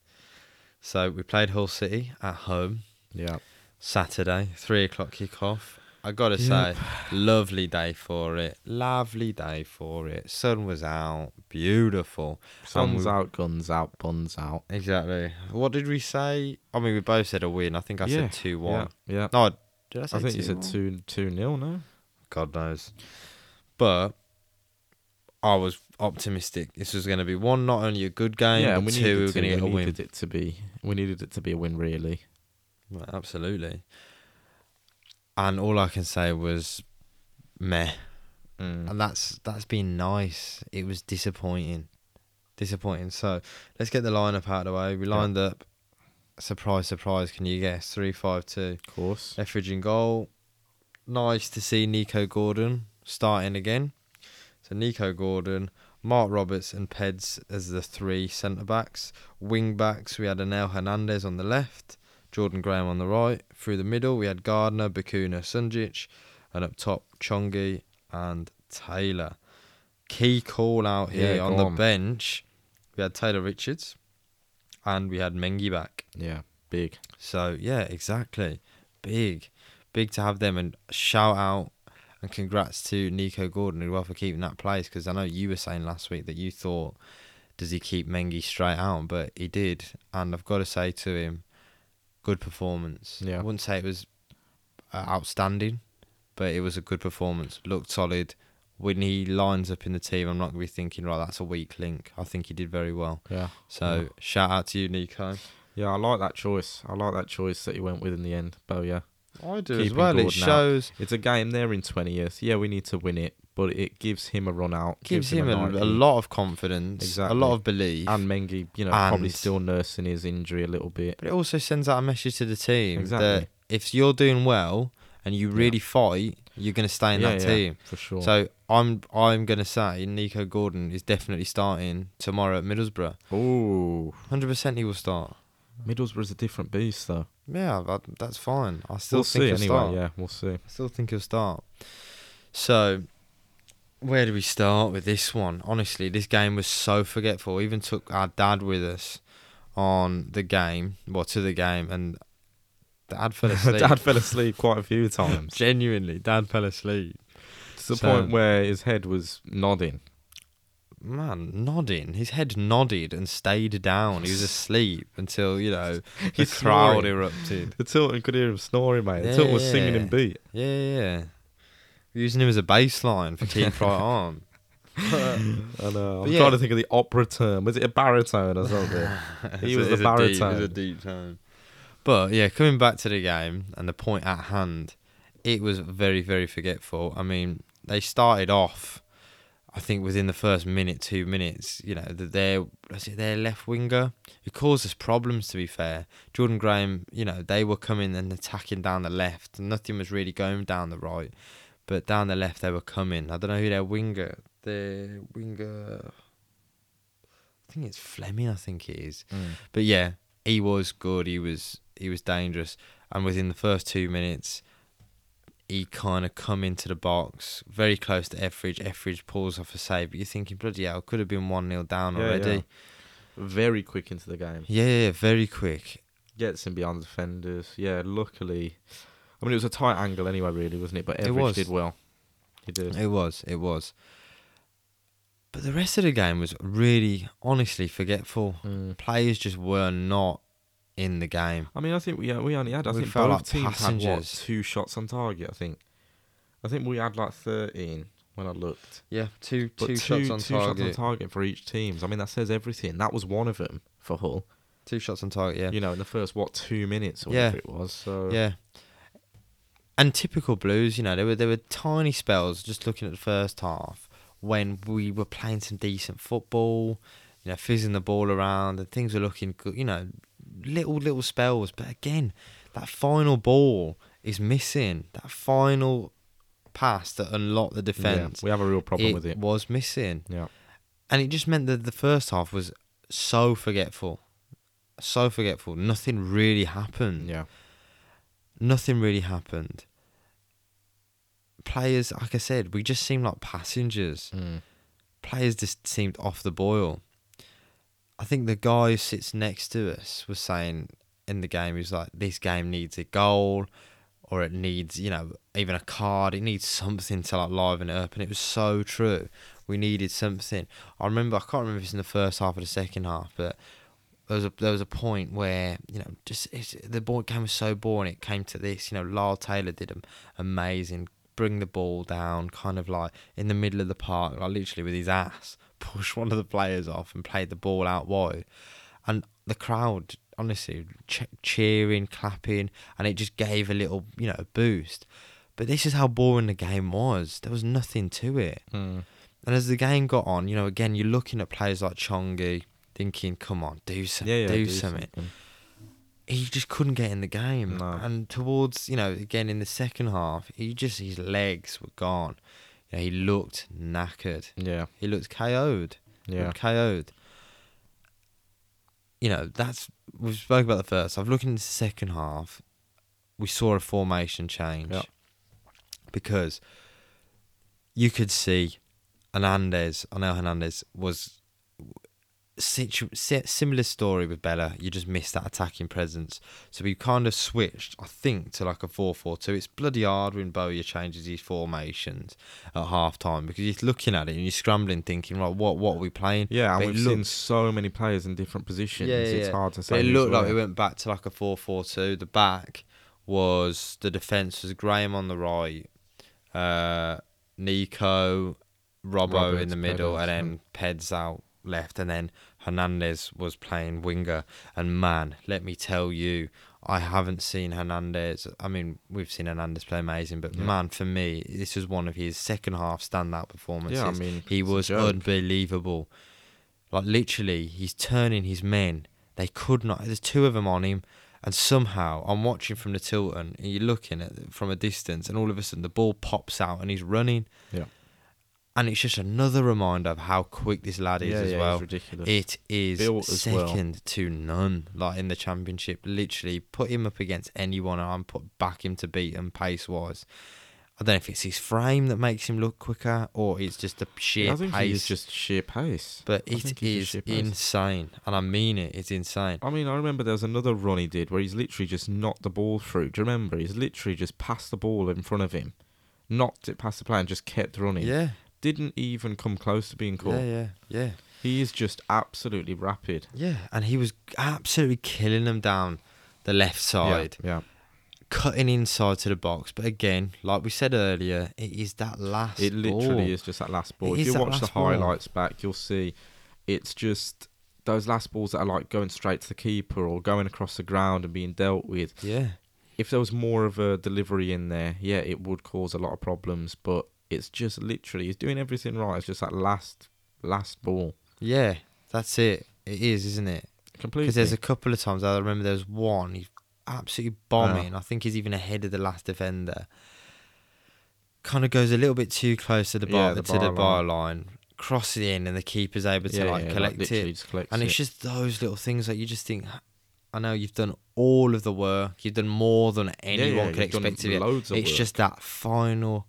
So we played Hull City at home Yeah. Saturday, three o'clock kickoff. I gotta Yep. say, lovely day for it. Lovely day for it. Sun was out, beautiful. Sun's we- out, guns out, buns out. Exactly. What did we say? I mean, we both said a win. I think I Yeah, said two one. Yeah. yeah. No, did I say? I think you said 2-1? two two nil. No. God knows. But I was optimistic. This was going to be one, not only a good game, yeah, but and we two, we needed were going to get a we win. needed it to be. We needed it to be a win, really. Well, absolutely. And all I can say was meh. Mm. And that's that's been nice. It was disappointing. Disappointing. So let's get the lineup out of the way. We Yeah. lined up surprise, surprise, can you guess? Three five two. Of course. Etheridge in goal. Nice to see Nico Gordon starting again. So Nico Gordon, Marc Roberts, and Peds as the three centre backs. Wing backs, we had Onel Hernandez on the left, Jordan Graham on the right. Through the middle, we had Gardner, Bacuna, Sunjic, and up top, Chongi and Taylor. Key call out here Yeah, on the on. bench, we had Taylor Richards, and we had Mengi back. Yeah. Big. So yeah, exactly. Big, big to have them and shout out and congrats to Nico Gordon as well for keeping that place because I know you were saying last week that you thought does he keep Mengi straight out, but he did, and I've got to say to him, good performance. Yeah. I wouldn't say it was uh, outstanding, but it was a good performance. Looked solid. When he lines up in the team, I'm not going to be thinking, right, that's a weak link. I think he did very well. Yeah. So shout out to you, Nico. Yeah, I like that choice. I like that choice that you went with in the end. But yeah, I do as well. It Gordon out. shows it's a game there in 20th. Yeah, we need to win it, but it gives him a run out. gives him a, a lot of confidence, Exactly. a lot of belief, And Mengi, you know, probably still nursing his injury a little bit. but it also sends out a message to the team Exactly. that if you're doing well and you Yeah. really fight, you're going to stay in yeah, that yeah, team. for sure. So I'm I'm going to say Nico Gordon is definitely starting tomorrow at Middlesbrough. oh, 100% he will start. Middlesbrough is a different beast, though. Yeah, that, that's fine. I still we'll think see he'll anyway. start. Yeah, we'll see. I still think he'll start. So, where do we start with this one? Honestly, this game was so forgetful. We even took our dad with us on the game, well, to the game, and dad fell asleep. Dad fell asleep quite a few times Genuinely, dad fell asleep. to the So- point where his head was nodding. Man, nodding. His head nodded and stayed down. He was asleep until, you know, the crowd erupted. The Tilton could hear him snoring, mate. The Yeah, Tilton was singing in beat. Yeah, yeah. Using him as a baseline for Keep Right On. I know. I'm yeah. trying to think of the opera term. Was it a baritone or something? He was a- the a deep- baritone. It's a deep tone. But yeah, coming back to the game and the point at hand, it was very, very forgetful. I mean, they started off, I think, within the first minute, two minutes. You know, that their was it their left winger it caused us problems. To be fair, Jordan Graham, you know, they were coming and attacking down the left. Nothing was really going down the right, but down the left they were coming. I don't know who their winger, their winger. I think it's Fleming. I think it is. Mm. But yeah, he was good. He was he was dangerous. And within the first two minutes, he kind of come into the box very close to Etheridge. Etheridge pulls off a save, but you're thinking, bloody hell, could have been 1 0 down Yeah, already. yeah. Very quick into the game. Yeah. yeah, very quick. Gets him beyond the defenders. Yeah, luckily. I mean, it was a tight angle anyway, really, wasn't it? But It was. did well. He did. It was, it was. But the rest of the game was really, honestly forgetful. Mm. Players just were not in the game. I mean, I think we uh, we only had. I We think both like teams had what two shots on target. I think. I think we had like thirteen when I looked. Yeah, two But two, shots on two target. shots on target for each team. I mean, that says everything. That was one of them for Hull. Two shots on target. Yeah, You know, in the first what two minutes or Yeah. whatever it was. So yeah. And typical Blues, you know, there were there were tiny spells just looking at the first half when we were playing some decent football, you know, fizzing the ball around and things were looking good. You know, little little spells, but again, that final ball is missing. That final pass that unlocked the yeah, defense. we have a real problem with it. was missing. Yeah. And it just meant that the first half was so forgetful. So forgetful. Nothing really happened. Yeah. Nothing really happened. Players, like I said, we just seemed like passengers. Mm. Players just seemed off the boil. I think the guy who sits next to us was saying in the game, he was like, this game needs a goal or it needs, you know, even a card. It needs something to like liven it up. And it was so true. We needed something. I remember, I can't remember if it's in the first half or the second half, but there was a there was a point where you know just the ball game was so boring. It came to this, you know, Lyle Taylor did an amazing, bring the ball down, kind of like in the middle of the park, like literally with his ass, push one of the players off and played the ball out wide, and the crowd honestly ch- cheering, clapping, and it just gave a little you know boost. But this is how boring the game was. There was nothing to it. Mm. And as the game got on, you know, again, you're looking at players like Chongi, thinking, come on, do, some, Yeah, yeah. do, something. He just couldn't get in the game. No. And towards, you know, again in the second half, he just, his legs were gone. You know, he looked knackered. Yeah. He looked KO'd. Yeah. looked KO'd. You know, that's, we've spoken about the first. I've looked into the second half. We saw a formation change. Yeah. Because you could see Hernandez, Onel Hernandez was situ- similar story with Bela. You just missed that attacking presence. So we kind of switched, I think, to like a 4 4 2. It's bloody hard when Bowyer changes his formations at half time because you're looking at it and you're scrambling, thinking, right, what, what are we playing? Yeah, and But we've seen so many players in different positions. Yeah, yeah, it's yeah. hard to say. But it looked like we went back to like a 4 4 2. The back was the defence was Graham on the right, uh, Nico, Robbo in the middle, and then Peds out left, and then Hernandez was playing winger. And man, let me tell you, I haven't seen Hernandez. I mean, we've seen Hernandez play amazing, but Yeah. man, for me, this was one of his second half standout performances. Yeah, I mean, he was unbelievable. Like literally, he's turning his men. They could not. There's two of them on him, and somehow I'm watching from the Tilton, and you're looking at it from a distance, and all of a sudden the ball pops out, and he's running. Yeah. And it's just another reminder of how quick this lad is yeah, as yeah, well. It's ridiculous. It is Built as well. second to none. Like in the championship, literally put him up against anyone, and put back him to beat him pace wise. I don't know if it's his frame that makes him look quicker, or it's just the sheer I think pace. it's just sheer pace. but it is just sheer pace. insane, and I mean it. It's insane. I mean, I remember there was another run he did where he's literally just knocked the ball through. Do you remember? He's literally just passed the ball in front of him, knocked it past the player, and just kept running. Yeah, Didn't even come close to being caught. yeah, yeah, yeah, He is just absolutely rapid. yeah. And he was absolutely killing them down the left side, Yeah. cutting inside to the box. But again, like we said earlier, it is that last. Ball. It literally ball. is just that last ball. It if you watch the last ball. highlights back, you'll see it's just those last balls that are like going straight to the keeper or going across the ground and being dealt with. Yeah, If there was more of a delivery in there, yeah, it would cause a lot of problems. But it's just literally he's doing everything right. It's just that last last ball. yeah. That's it. It is, isn't it? Completely. Because there's a couple of times I remember there was one he's absolutely bombing. I think he's even ahead of the last defender. Kind of goes a little bit too close to the bar Yeah, the to the bar bar line. line, crosses in, and the keeper's able to yeah, like yeah, collect literally it. And it. it's just those little things that you just think, I know you've done all of the work. You've done more than anyone yeah, could expect of you. It's work. just that final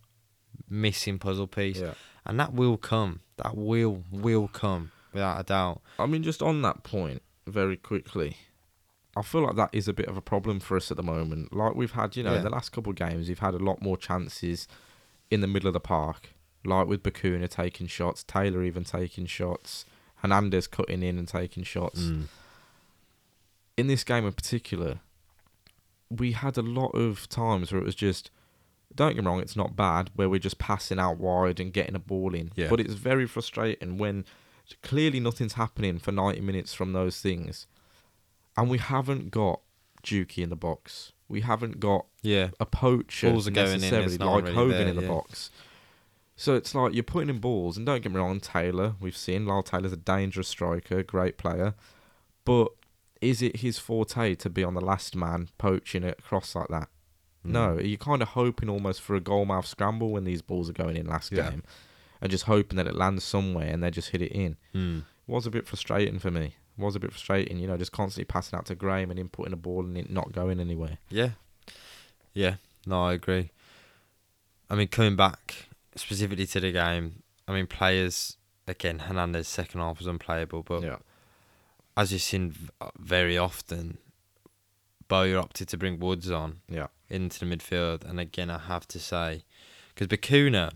missing puzzle piece, Yeah. and that will come. That will will come without a doubt. I mean, just on that point, very quickly, I feel like that is a bit of a problem for us at the moment. Like we've had, you know, Yeah. in the last couple of games, we've had a lot more chances in the middle of the park, like with Bacuna taking shots, Taylor even taking shots, Hernandez cutting in and taking shots. Mm. In this game in particular, we had a lot of times where it was just. Don't get me wrong, it's not bad where we're just passing out wide and getting a ball in. Yeah. But it's very frustrating when clearly nothing's happening for 90 minutes from those things. And we haven't got Dukey in the box. We haven't got Yeah, a poacher Balls are going in, necessarily there's like really Hogan there, in the yeah. box. So it's like you're putting in balls, and don't get me wrong, Taylor, we've seen Lyle Taylor's a dangerous striker, great player, but is it his forte to be on the last man poaching it across like that? No, Mm. you're kind of hoping almost for a goalmouth scramble when these balls are going in last Yeah. game, and just hoping that it lands somewhere and they just hit it in. Mm. It was a bit frustrating for me. It was a bit frustrating, you know, just constantly passing out to Graham and him putting a ball and it not going anywhere. Yeah. Yeah. No, I agree. I mean, coming back specifically to the game, I mean, players, again, Hernandez second half was unplayable, but yeah, as you've seen uh, very often, Bowyer opted to bring Woods on yeah, into the midfield. And again, I have to say, because Bacuna,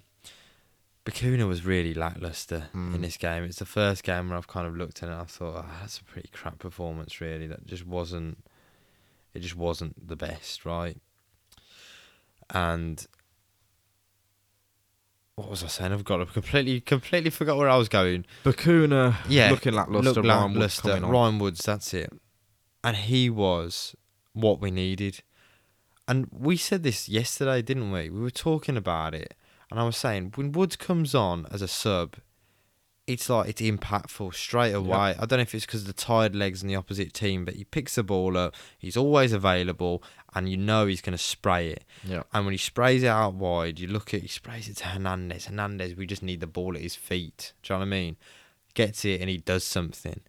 Bacuna was really lackluster Mm. in this game. It's the first game where I've kind of looked at it and I thought, oh, that's a pretty crap performance, really. That just wasn't, it just wasn't the best, right? And what was I saying? I've got, I've completely, completely forgot where I was going. Bacuna, Yeah, looking lackluster. Look Ryan Woods lackluster. Ryan Woods, that's it. And he was what we needed. And we said this yesterday, didn't we? We were talking about it. And I was saying, when Woods comes on as a sub, it's like it's impactful straight away. I don't know if it's because of the tired legs in the opposite team, but he picks the ball up. He's always available, and you know he's going to spray it. Yeah, And when he sprays it out wide, you look at he sprays it to Hernandez. Hernandez, we just need the ball at his feet. Do you know what I mean? Gets it and he does something.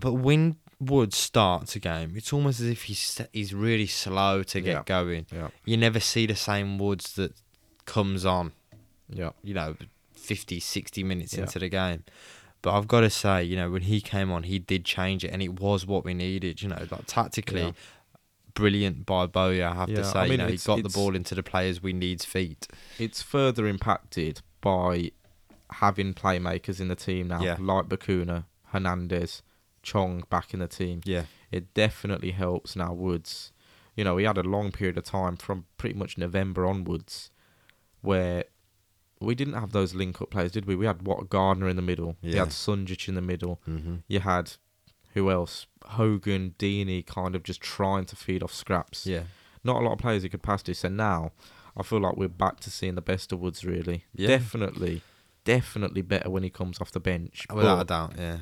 But when Woods starts a game, it's almost as if he's he's really slow to get Yeah. going. yeah, You never see the same Woods that comes on, yeah, you know, 50, 60 minutes Yeah. into the game. But I've got to say, you know, when he came on, he did change it, and it was what we needed. You know, like tactically, Yeah. brilliant by Bowyer. I have Yeah, to I say, you mean, know, he got the ball into the players we need's feet. It's further impacted by having playmakers in the team now, Yeah. like Bacuna, Hernandez, Chong back in the team. Yeah, It definitely helps now. Woods, you know, we had a long period of time from pretty much November onwards where we didn't have those link up players, did we? We had what Gardner in the middle. Yeah. You had Sunjic in the middle. mm-hmm. You had who else? Hogan, Deeney, kind of just trying to feed off scraps. yeah, Not a lot of players who could pass this, So now I feel like we're back to seeing the best of Woods. Really, Yeah. definitely, definitely better when he comes off the bench. without a doubt. Yeah,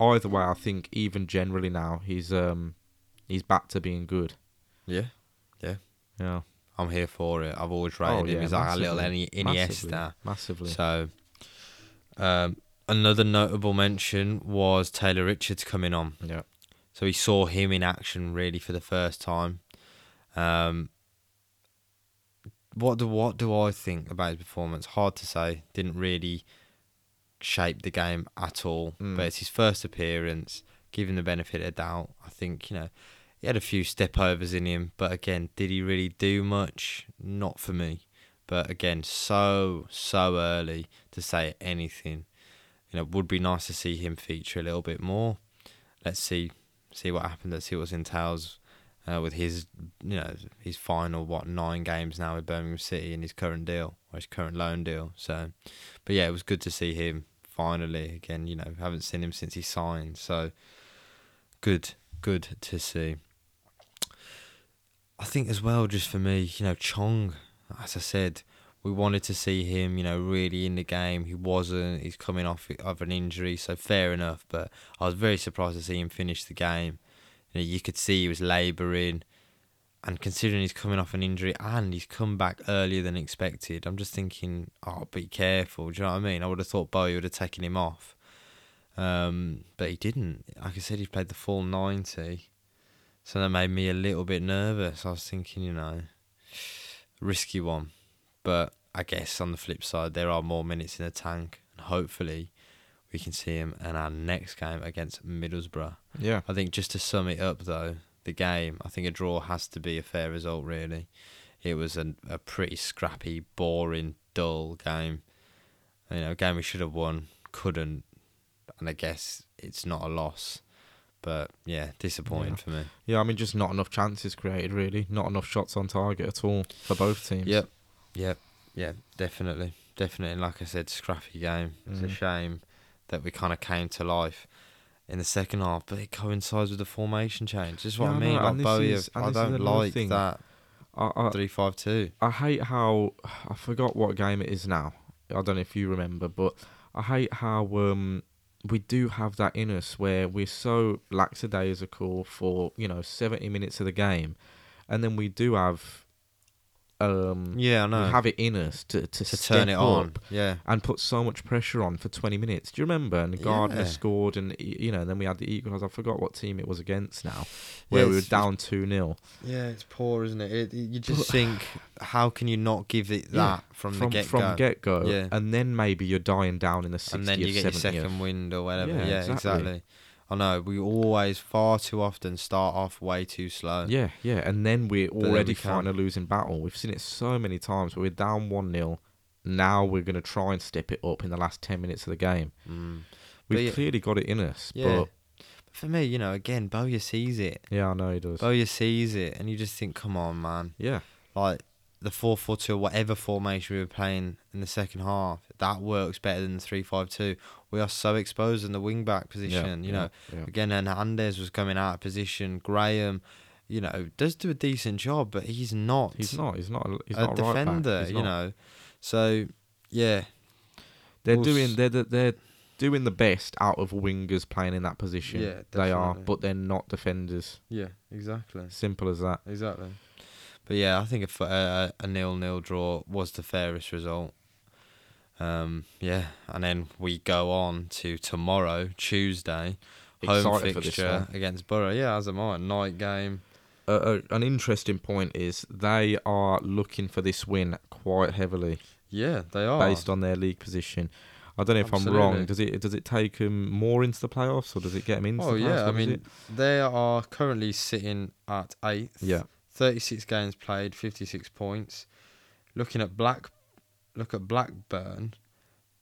either way, I think even generally now he's um he's back to being good. yeah, Yeah. Yeah. I'm here for it. I've always Oh, rated him yeah, as like a little massively, Ini- Massively. Iniesta. Massively. So, um, another notable mention was Taylor Richards coming on. yeah. So we saw him in action really for the first time. Um, what do what do I think about his performance? Hard to say. Didn't really shape the game at all. Mm. But it's his first appearance. Give him the benefit of doubt. I think you know he had a few step overs in him, but again, did he really do much? Not for me. But again, so so early to say anything. You know, would be nice to see him feature a little bit more. Let's see see what happens. Let's see what's entails uh, with his you know his final what nine games now with Birmingham City in his current deal or his current loan deal. So, but yeah, it was good to see him finally again. You know, haven't seen him since he signed. So, good, good to see. I think as well, just for me, you know, Chong, as I said, we wanted to see him, you know, really in the game. He wasn't. He's coming off of an injury, so fair enough. But I was very surprised to see him finish the game. You know, you could see he was labouring, and considering he's coming off an injury and he's come back earlier than expected, I'm just thinking, oh, be careful. Do you know what I mean? I would have thought Bowyer would have taken him off. Um, but he didn't. Like I said, he played the full 90. So that made me a little bit nervous. I was thinking, you know, risky one. But I guess on the flip side, there are more minutes in the tank. And hopefully, we can see him in our next game against Middlesbrough. Yeah. I think just to sum it up, though, the game, I think a draw has to be a fair result, really. It was a, a pretty scrappy, boring, dull game. You know, a game we should have won, couldn't. And I guess it's not a loss. But yeah, disappointing Yeah. for me. Yeah, I mean, just not enough chances created, really. Not enough shots on target at all for both teams. Yep. Yep. Yeah, definitely. Definitely. Like I said, scrappy game. It's a Mhm. shame that we kind of came to life in the second half, but it coincides with the formation change. This is what I mean. Like Bowyer, is- I don't like thing. that I, I, three five two. I hate how I forgot what game it is now. I don't know if you remember, but I hate how um we do have that in us where we're so lackadaisical for you know seventy minutes of the game, and then we do have um Yeah, I we know. have it in us to to, to turn it on. Yeah. and put so much pressure on for 20 minutes. Do you remember? And Gardner Yeah. scored, and you know, and then we had the equaliser. I forgot what team it was against now, where Yeah, we were down 2 0. Yeah, it's poor, isn't it? it you just But- think, how can you not give it that Yeah, from, From, the get from go? get go. Yeah. And then maybe you're dying down in the 60th, and then you get your second wind or whatever. Yeah, Yeah, exactly. exactly. I know. We always far too often start off way too slow. Yeah, yeah. And then we're then already we fighting a losing battle. We've seen it so many times we're down 1 0. Now we're going to try and step it up in the last 10 minutes of the game. Mm. We've yeah- clearly got it in us. Yeah. But But for me, you know, again, Bowyer sees it. yeah, I know he does. Bowyer sees it, and you just think, come on, man. yeah. Like the four four two, whatever formation we were playing in the second half, that works better than the three five two. We are so exposed in the wing back position. you know, yeah. again, Hernandez was coming out of position. Graham, you know, does do a decent job, but he's not. He's not. He's not. a- He's a not a right defender. He's You know, so yeah, They're We'll doing they're the- they're doing the best out of wingers playing in that position. Yeah, they are, but they're not defenders. yeah, exactly. Simple as that. Exactly. But yeah, I think a nil-nil draw was the fairest result. Um, yeah, and then we go on to tomorrow, Tuesday, home Excited for fixture against Borough. Yeah, as am I. Night game. Uh, uh, an interesting point is they are looking for this win quite heavily Yeah, they are. based on their league position. I don't know if I'm wrong. Does it does it take them more into the playoffs or does it get them into Oh the playoffs? yeah, I mean they are currently sitting at eighth. yeah, Thirty-six games played, fifty-six points. Looking at Black, look at Blackburn.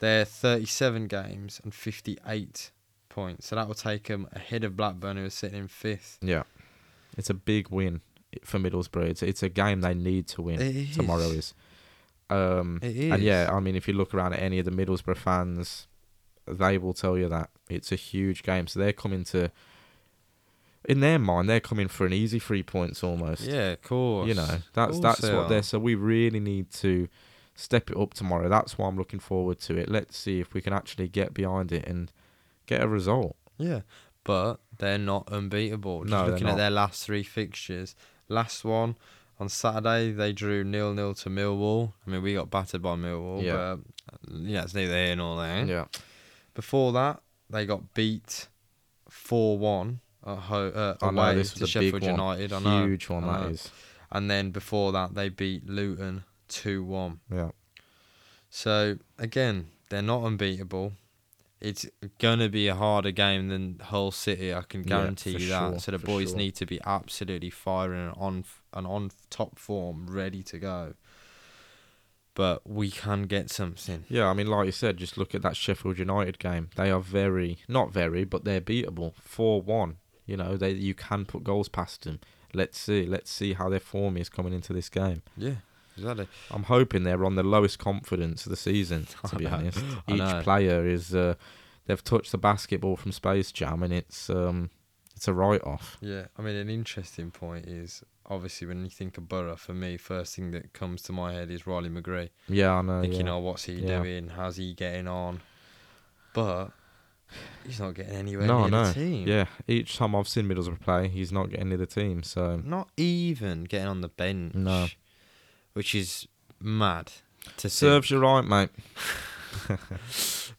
They're thirty-seven games and fifty-eight points. So that will take them ahead of Blackburn, who are sitting in fifth. yeah. It's a big win for Middlesbrough. It's it's a game they need to win. Tomorrow is. is. Um, It is. And yeah, I mean, if you look around at any of the Middlesbrough fans, they will tell you that it's a huge game. So they're coming to, in their mind, they're coming for an easy three points almost. Yeah, of course. you know, that's course that's what are. they're. So we really need to step it up tomorrow. That's why I'm looking forward to it. Let's see if we can actually get behind it and get a result. Yeah, but they're not unbeatable. Just No, looking at their last three fixtures, last one on Saturday they drew nil nil to Millwall. I mean, we got battered by Millwall, Yeah. but yeah, it's neither here nor there. Yeah, Before that, they got beat four one at home uh, I know away this to was a big Sheffield one. United. I know, huge one know. is. and then before that they beat Luton two one. Yeah, So again, they're not unbeatable. It's gonna be a harder game than Hull City. I can guarantee for you that. sure, so the boys sure. need to be absolutely firing and on and on top form, ready to go. But we can get something. yeah. I mean, like you said, just look at that Sheffield United game. They are very, not very, but they're beatable. Four one. You know, they you can put goals past them. Let's see. Let's see how their form is coming into this game. Yeah, exactly. I'm hoping they're on the lowest confidence of the season. To be honest, each player is uh, they've touched the basketball from Space Jam, and it's um, it's a write off. Yeah, I mean, an interesting point is obviously when you think of Borough, for me, first thing that comes to my head is Riley McGree. Yeah, I know. thinking, yeah. oh, what's he Yeah. doing? How's he getting on? But he's not getting anywhere No, near no. the team. Yeah, each time I've seen Middlesbrough play, he's not getting near the team. So Not even getting on the bench. No. Which is mad to see. serves you right, mate.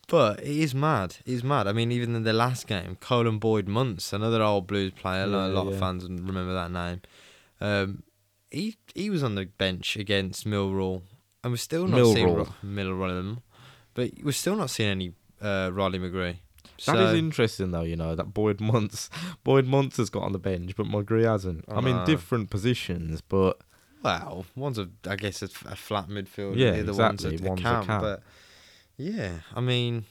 But it is mad. It is mad. I mean, even in the last game, Colin Boyd-Munce, another old Blues player, know a Yeah, lot of fans remember that name. Um, he he was on the bench against Millwall, and we're still not seeing Millwall. Ro- Millwall, but we're still not seeing any uh, Riley McGree. That is interesting though, you know, that Boyd-Munce Boyd-Munce has got on the bench, but McGree hasn't. I, I mean know. different positions, but Well, one's a, I guess, a, a flat midfield. Yeah, the other exactly, One's a, a one's a cam, cam. But yeah, I mean,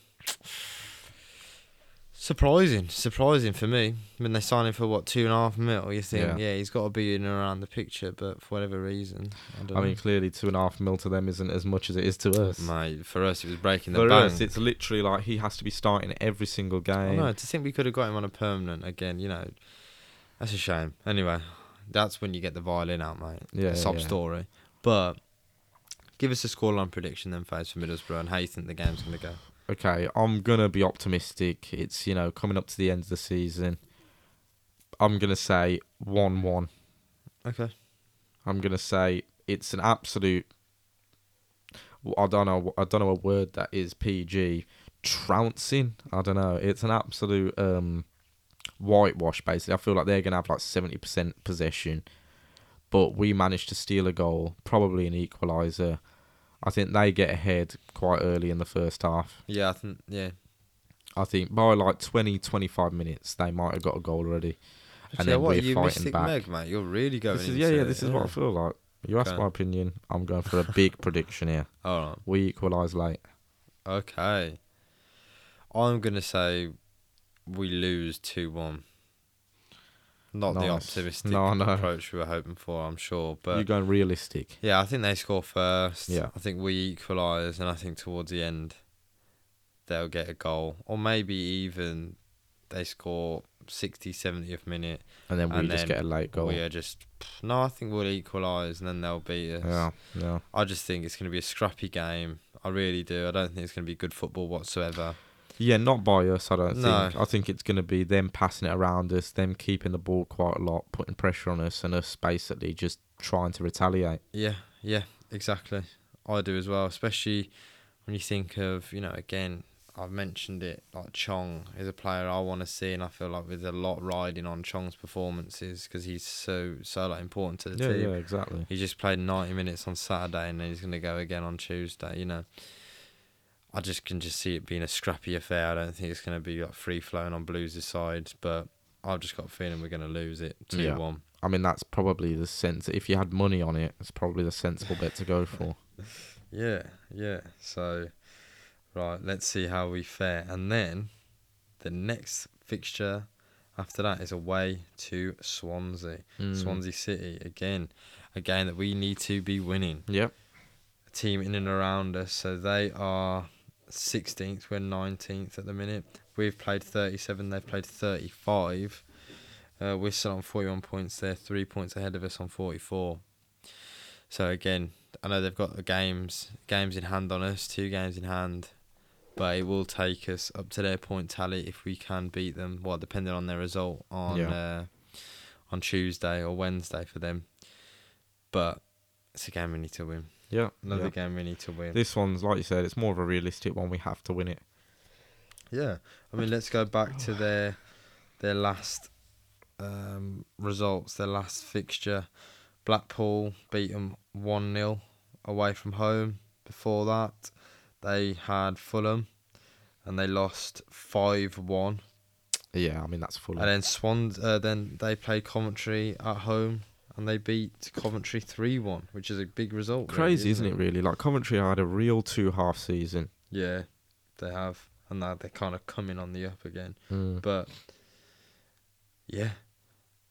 surprising, surprising for me. When they signed him for what two and a half mil, you think, Yeah. yeah, he's got to be in and around the picture. But for whatever reason, I don't I mean clearly two and a half mil to them isn't as much as it is to us. Mate, for us, it was breaking the For bank. us, it's literally like he has to be starting every single I game. know. To think we could have got him on a permanent again, you know, that's a shame. Anyway, that's when you get the violin out, mate. Yeah, sob yeah. story. But give us a scoreline prediction then, Faze, for Middlesbrough, and how you think the game's going to go. Okay, I'm gonna be optimistic. It's you know coming up to the end of the season. I'm gonna say one-one. Okay. I'm gonna say it's an absolute. I don't know. I don't know a word that is PG. Trouncing. I don't know. It's an absolute um, whitewash. Basically, I feel like they're gonna have like seventy percent possession, but we managed to steal a goal, probably an equaliser. I think they get ahead quite early in the first half. Yeah, I think yeah. I think by like 20, 25 minutes, they might have got a goal already. And Actually, then what we're you fighting back. Meg, mate. You're really going. This is, yeah, yeah. This is what I feel like. You asked Okay. my opinion. I'm going for a big prediction here. All right. We equalise late. Okay. I'm gonna say we lose two one. Not the optimistic No, no. approach we were hoping for, I'm sure, but You're going realistic. yeah, I think they score first. Yeah. I think we equalise, and I think towards the end they'll get a goal, or maybe even they score 60, 70th minute. And then we And just then get a late goal. We are just no. I think we'll equalise, and then they'll beat us. Yeah, yeah. I just think it's going to be a scrappy game. I really do. I don't think it's going to be good football whatsoever. Yeah, not by us, I don't No. think. I think it's going to be them passing it around us, them keeping the ball quite a lot, putting pressure on us, and us basically just trying to retaliate. Yeah, yeah, exactly. I do as well, especially when you think of, you know, again, I've mentioned it, like Chong is a player I want to see, and I feel like there's a lot riding on Chong's performances because he's so, so like, important to the Yeah, team. yeah, exactly. He just played 90 minutes on Saturday and then he's going to go again on Tuesday, you know. I just can just see it being a scrappy affair. I don't think it's going to be like free flowing on Blues' side, but I've just got a feeling we're going to lose it 2 Yeah. 1. I mean, that's probably the sense. If you had money on it, it's probably the sensible bet to go for. Yeah, yeah. So, right, let's see how we fare. And then the next fixture after that is away to Swansea. Mm. Swansea City, again, a game that we need to be winning. Yep. A team in and around us. So they are 16th, we're 19th at the minute. We've played 37, they've played 35. Uh, we're still on 41 points. They're three points ahead of us on 44. So again, I know they've got the games games in hand on us, two games in hand, but it will take us up to their point tally if we can beat them. Well, depending on their result on Yeah. uh, on Tuesday or Wednesday for them. But it's a game we need to win. Yeah. Another yeah. game we need to win. This one's like you said, it's more of a realistic one. We have to win it. Yeah, I mean, let's go back to their their last um, results. Their last fixture, Blackpool beat them one 0 away from home. Before that, they had Fulham, and they lost five one. Yeah, I mean that's full. And then Swans, uh, then they played Coventry at home, and they beat Coventry three one, which is a big result. really, Crazy, isn't it? Really, like Coventry had a real two half season. Yeah, they have, and now they're kind of coming on the up again. Mm. But yeah,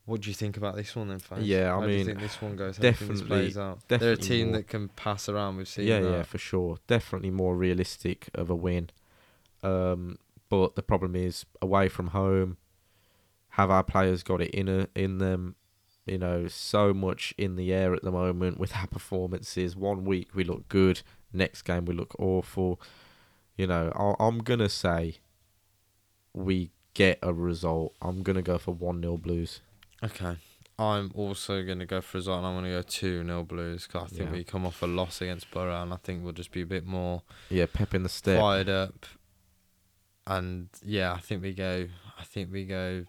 what do you think about this one then, fans? Yeah, I How do you mean, think this one goes? How do you think this definitely- plays out? They're a team more- that can pass around. We've seen Yeah, that. yeah, for sure. Definitely more realistic of a win. Um, but the problem is away from home. Have our players got it in a, in them? You know, so much in the air at the moment with our performances. One week we look good, next game we look awful. You know, I, I'm gonna say we get a result. I'm gonna go for one 0 Blues. Okay. I'm also going to go for a result, and I'm going to go 2 0 Blues because I think Yeah. we come off a loss against Borough, and I think we'll just be a bit more Yeah, pep in the step. fired up. and yeah, I think we go. I think we go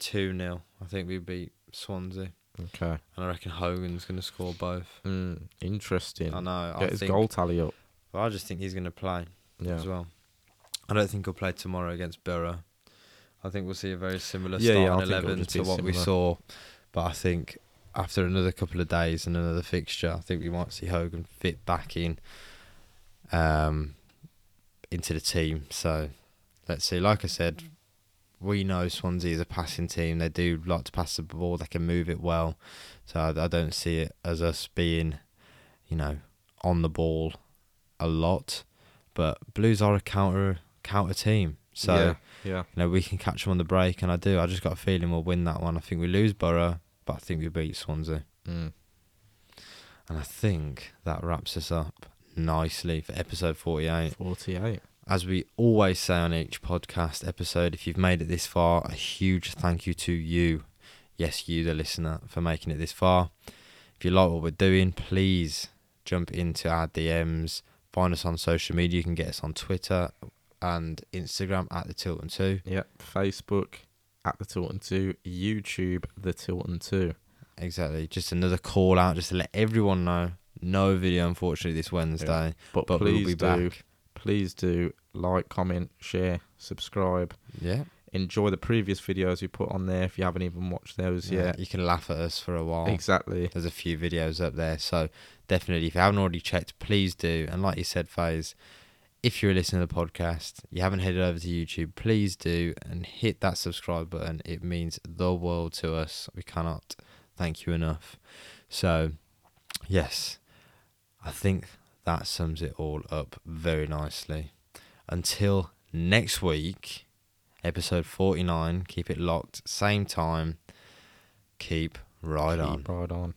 two 0 I think we beat Swansea, Okay. and I reckon Hogan's going to score both. Mm, interesting. I know. Get I his think. goal tally up. but I just think he's going to play Yeah. as well. I don't think he'll play tomorrow against Borough. I think we'll see a very similar Yeah, yeah, starting think eleven to what we saw. But I think after another couple of days and another fixture, I think we might see Hogan fit back in um, into the team. So let's see. Like I said, we know Swansea is a passing team. They do like to pass the ball. They can move it well. So I, I don't see it as us being, you know, on the ball a lot. But Blues are a counter counter team. So yeah. Yeah. you know, we can catch them on the break, and I do. I just got a feeling we'll win that one. I think we lose Borough, but I think we beat Swansea. Mm. And I think that wraps us up nicely for episode 48. 48. As we always say on each podcast episode, if you've made it this far, a huge thank you to you. Yes, you, the listener, for making it this far. If you like what we're doing, please jump into our DMs. Find us on social media. You can get us on Twitter and Instagram at the Tilton 2. Yep. Facebook at the Tilton 2. YouTube the Tilton 2. Exactly. Just another call out just to let everyone know. No video, unfortunately, this Wednesday, But, but please we'll be do, back. Please do like, comment, share, subscribe. Yeah. Enjoy the previous videos we put on there if you haven't even watched those yeah. yet. You can laugh at us for a while. Exactly. There's a few videos up there. So definitely, if you haven't already checked, please do. And like you said, Faze, if you're listening to the podcast, you haven't headed over to YouTube, please do and hit that subscribe button. It means the world to us. We cannot thank you enough. So, yes, I think that sums it all up very nicely. Until next week, episode 49, keep it locked, same time. Keep right on. Keep right on.